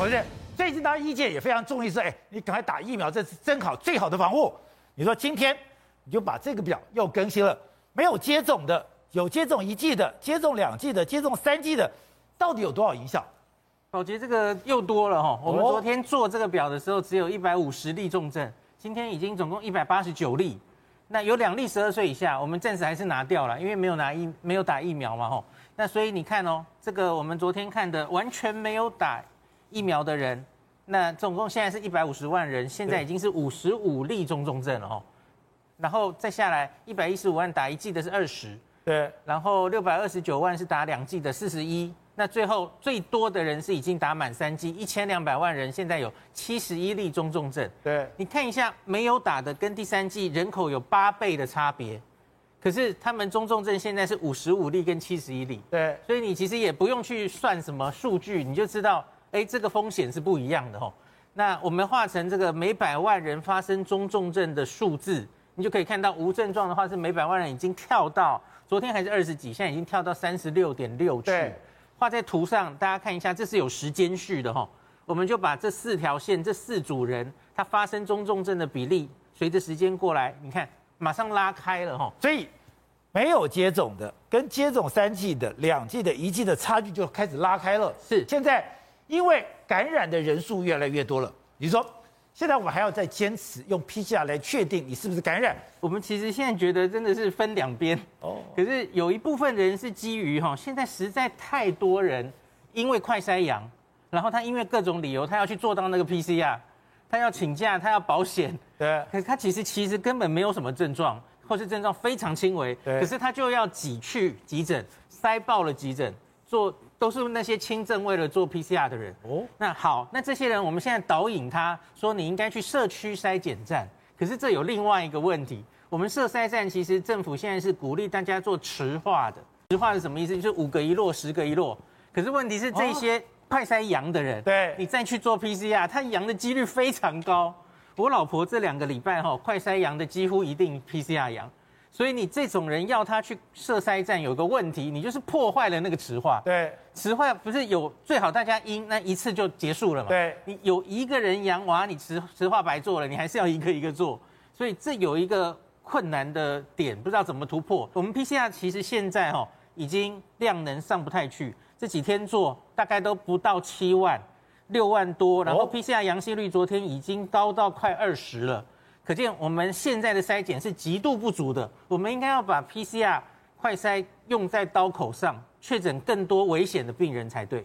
同学，最近大家医界也非常重视说，哎，你赶快打疫苗，这是真好，最好的防护。你说今天你就把这个表又更新了，没有接种的，有接种一剂的，接种两剂的，接种三剂的，到底有多少影响？我觉得，这个又多了哈。我们昨天做这个表的时候，只有一百五十例重症，今天已经总共一百八十九例。那有两例十二岁以下，我们暂时还是拿掉了，因为没有拿疫没有打疫苗嘛吼。那所以你看哦，这个我们昨天看的完全没有打疫苗的人，那总共现在是一百五十万人，现在已经是五十五例中重症了哦。然后再下来一百一十五万打一剂的是二十，对，然后六百二十九万是打两剂的四十一。那最后最多的人是已经打满三剂，一千两百万人，现在有七十一例中重症。对，你看一下没有打的跟第三剂人口有八倍的差别，可是他们中重症现在是五十五例跟七十一例。对，所以你其实也不用去算什么数据，你就知道，哎，这个风险是不一样的哦。那我们画成这个每百万人发生中重症的数字，你就可以看到无症状的话是每百万人已经跳到昨天还是二十几，现在已经跳到三十六点六去。画在图上，大家看一下，这是有时间序的哈。我们就把这四条线，这四组人他发生中重症的比例，随着时间过来，你看马上拉开了哈。所以没有接种的跟接种三剂的、两剂的、一剂的差距就开始拉开了。是，现在因为感染的人数越来越多了，你说。现在我们还要再坚持用 PCR 来确定你是不是感染。我们其实现在觉得真的是分两边哦。可是有一部分人是基于哈，现在实在太多人因为快筛阳，然后他因为各种理由他要去做到那个 PCR，他要请假，他要保险。对。可是他其实其实根本没有什么症状，或是症状非常轻微。对。可是他就要挤去急诊，塞爆了急诊做。都是那些轻症为了做 PCR 的人哦。那好，那这些人我们现在导引他说，你应该去社区筛检站。可是这有另外一个问题，我们社筛站其实政府现在是鼓励大家做池化的。池化是什么意思？就是五个一落，十个一落。可是问题是这些快筛阳的人，对，你再去做 PCR，他阳的几率非常高。我老婆这两个礼拜哈，快筛阳的几乎一定 PCR 阳。所以你这种人要他去设筛站，有个问题，你就是破坏了那个池化。对，池化不是有最好大家阴那一次就结束了嘛？对，你有一个人阳哇，你池池化白做了，你还是要一个一个做。所以这有一个困难的点，不知道怎么突破。我们 PCR 其实现在哈已经量能上不太去，这几天做大概都不到七万，六万多，然后 PCR 阳性率昨天已经高到快二十了。可见我们现在的筛检是极度不足的，我们应该要把 PCR 快筛用在刀口上，确诊更多危险的病人才对。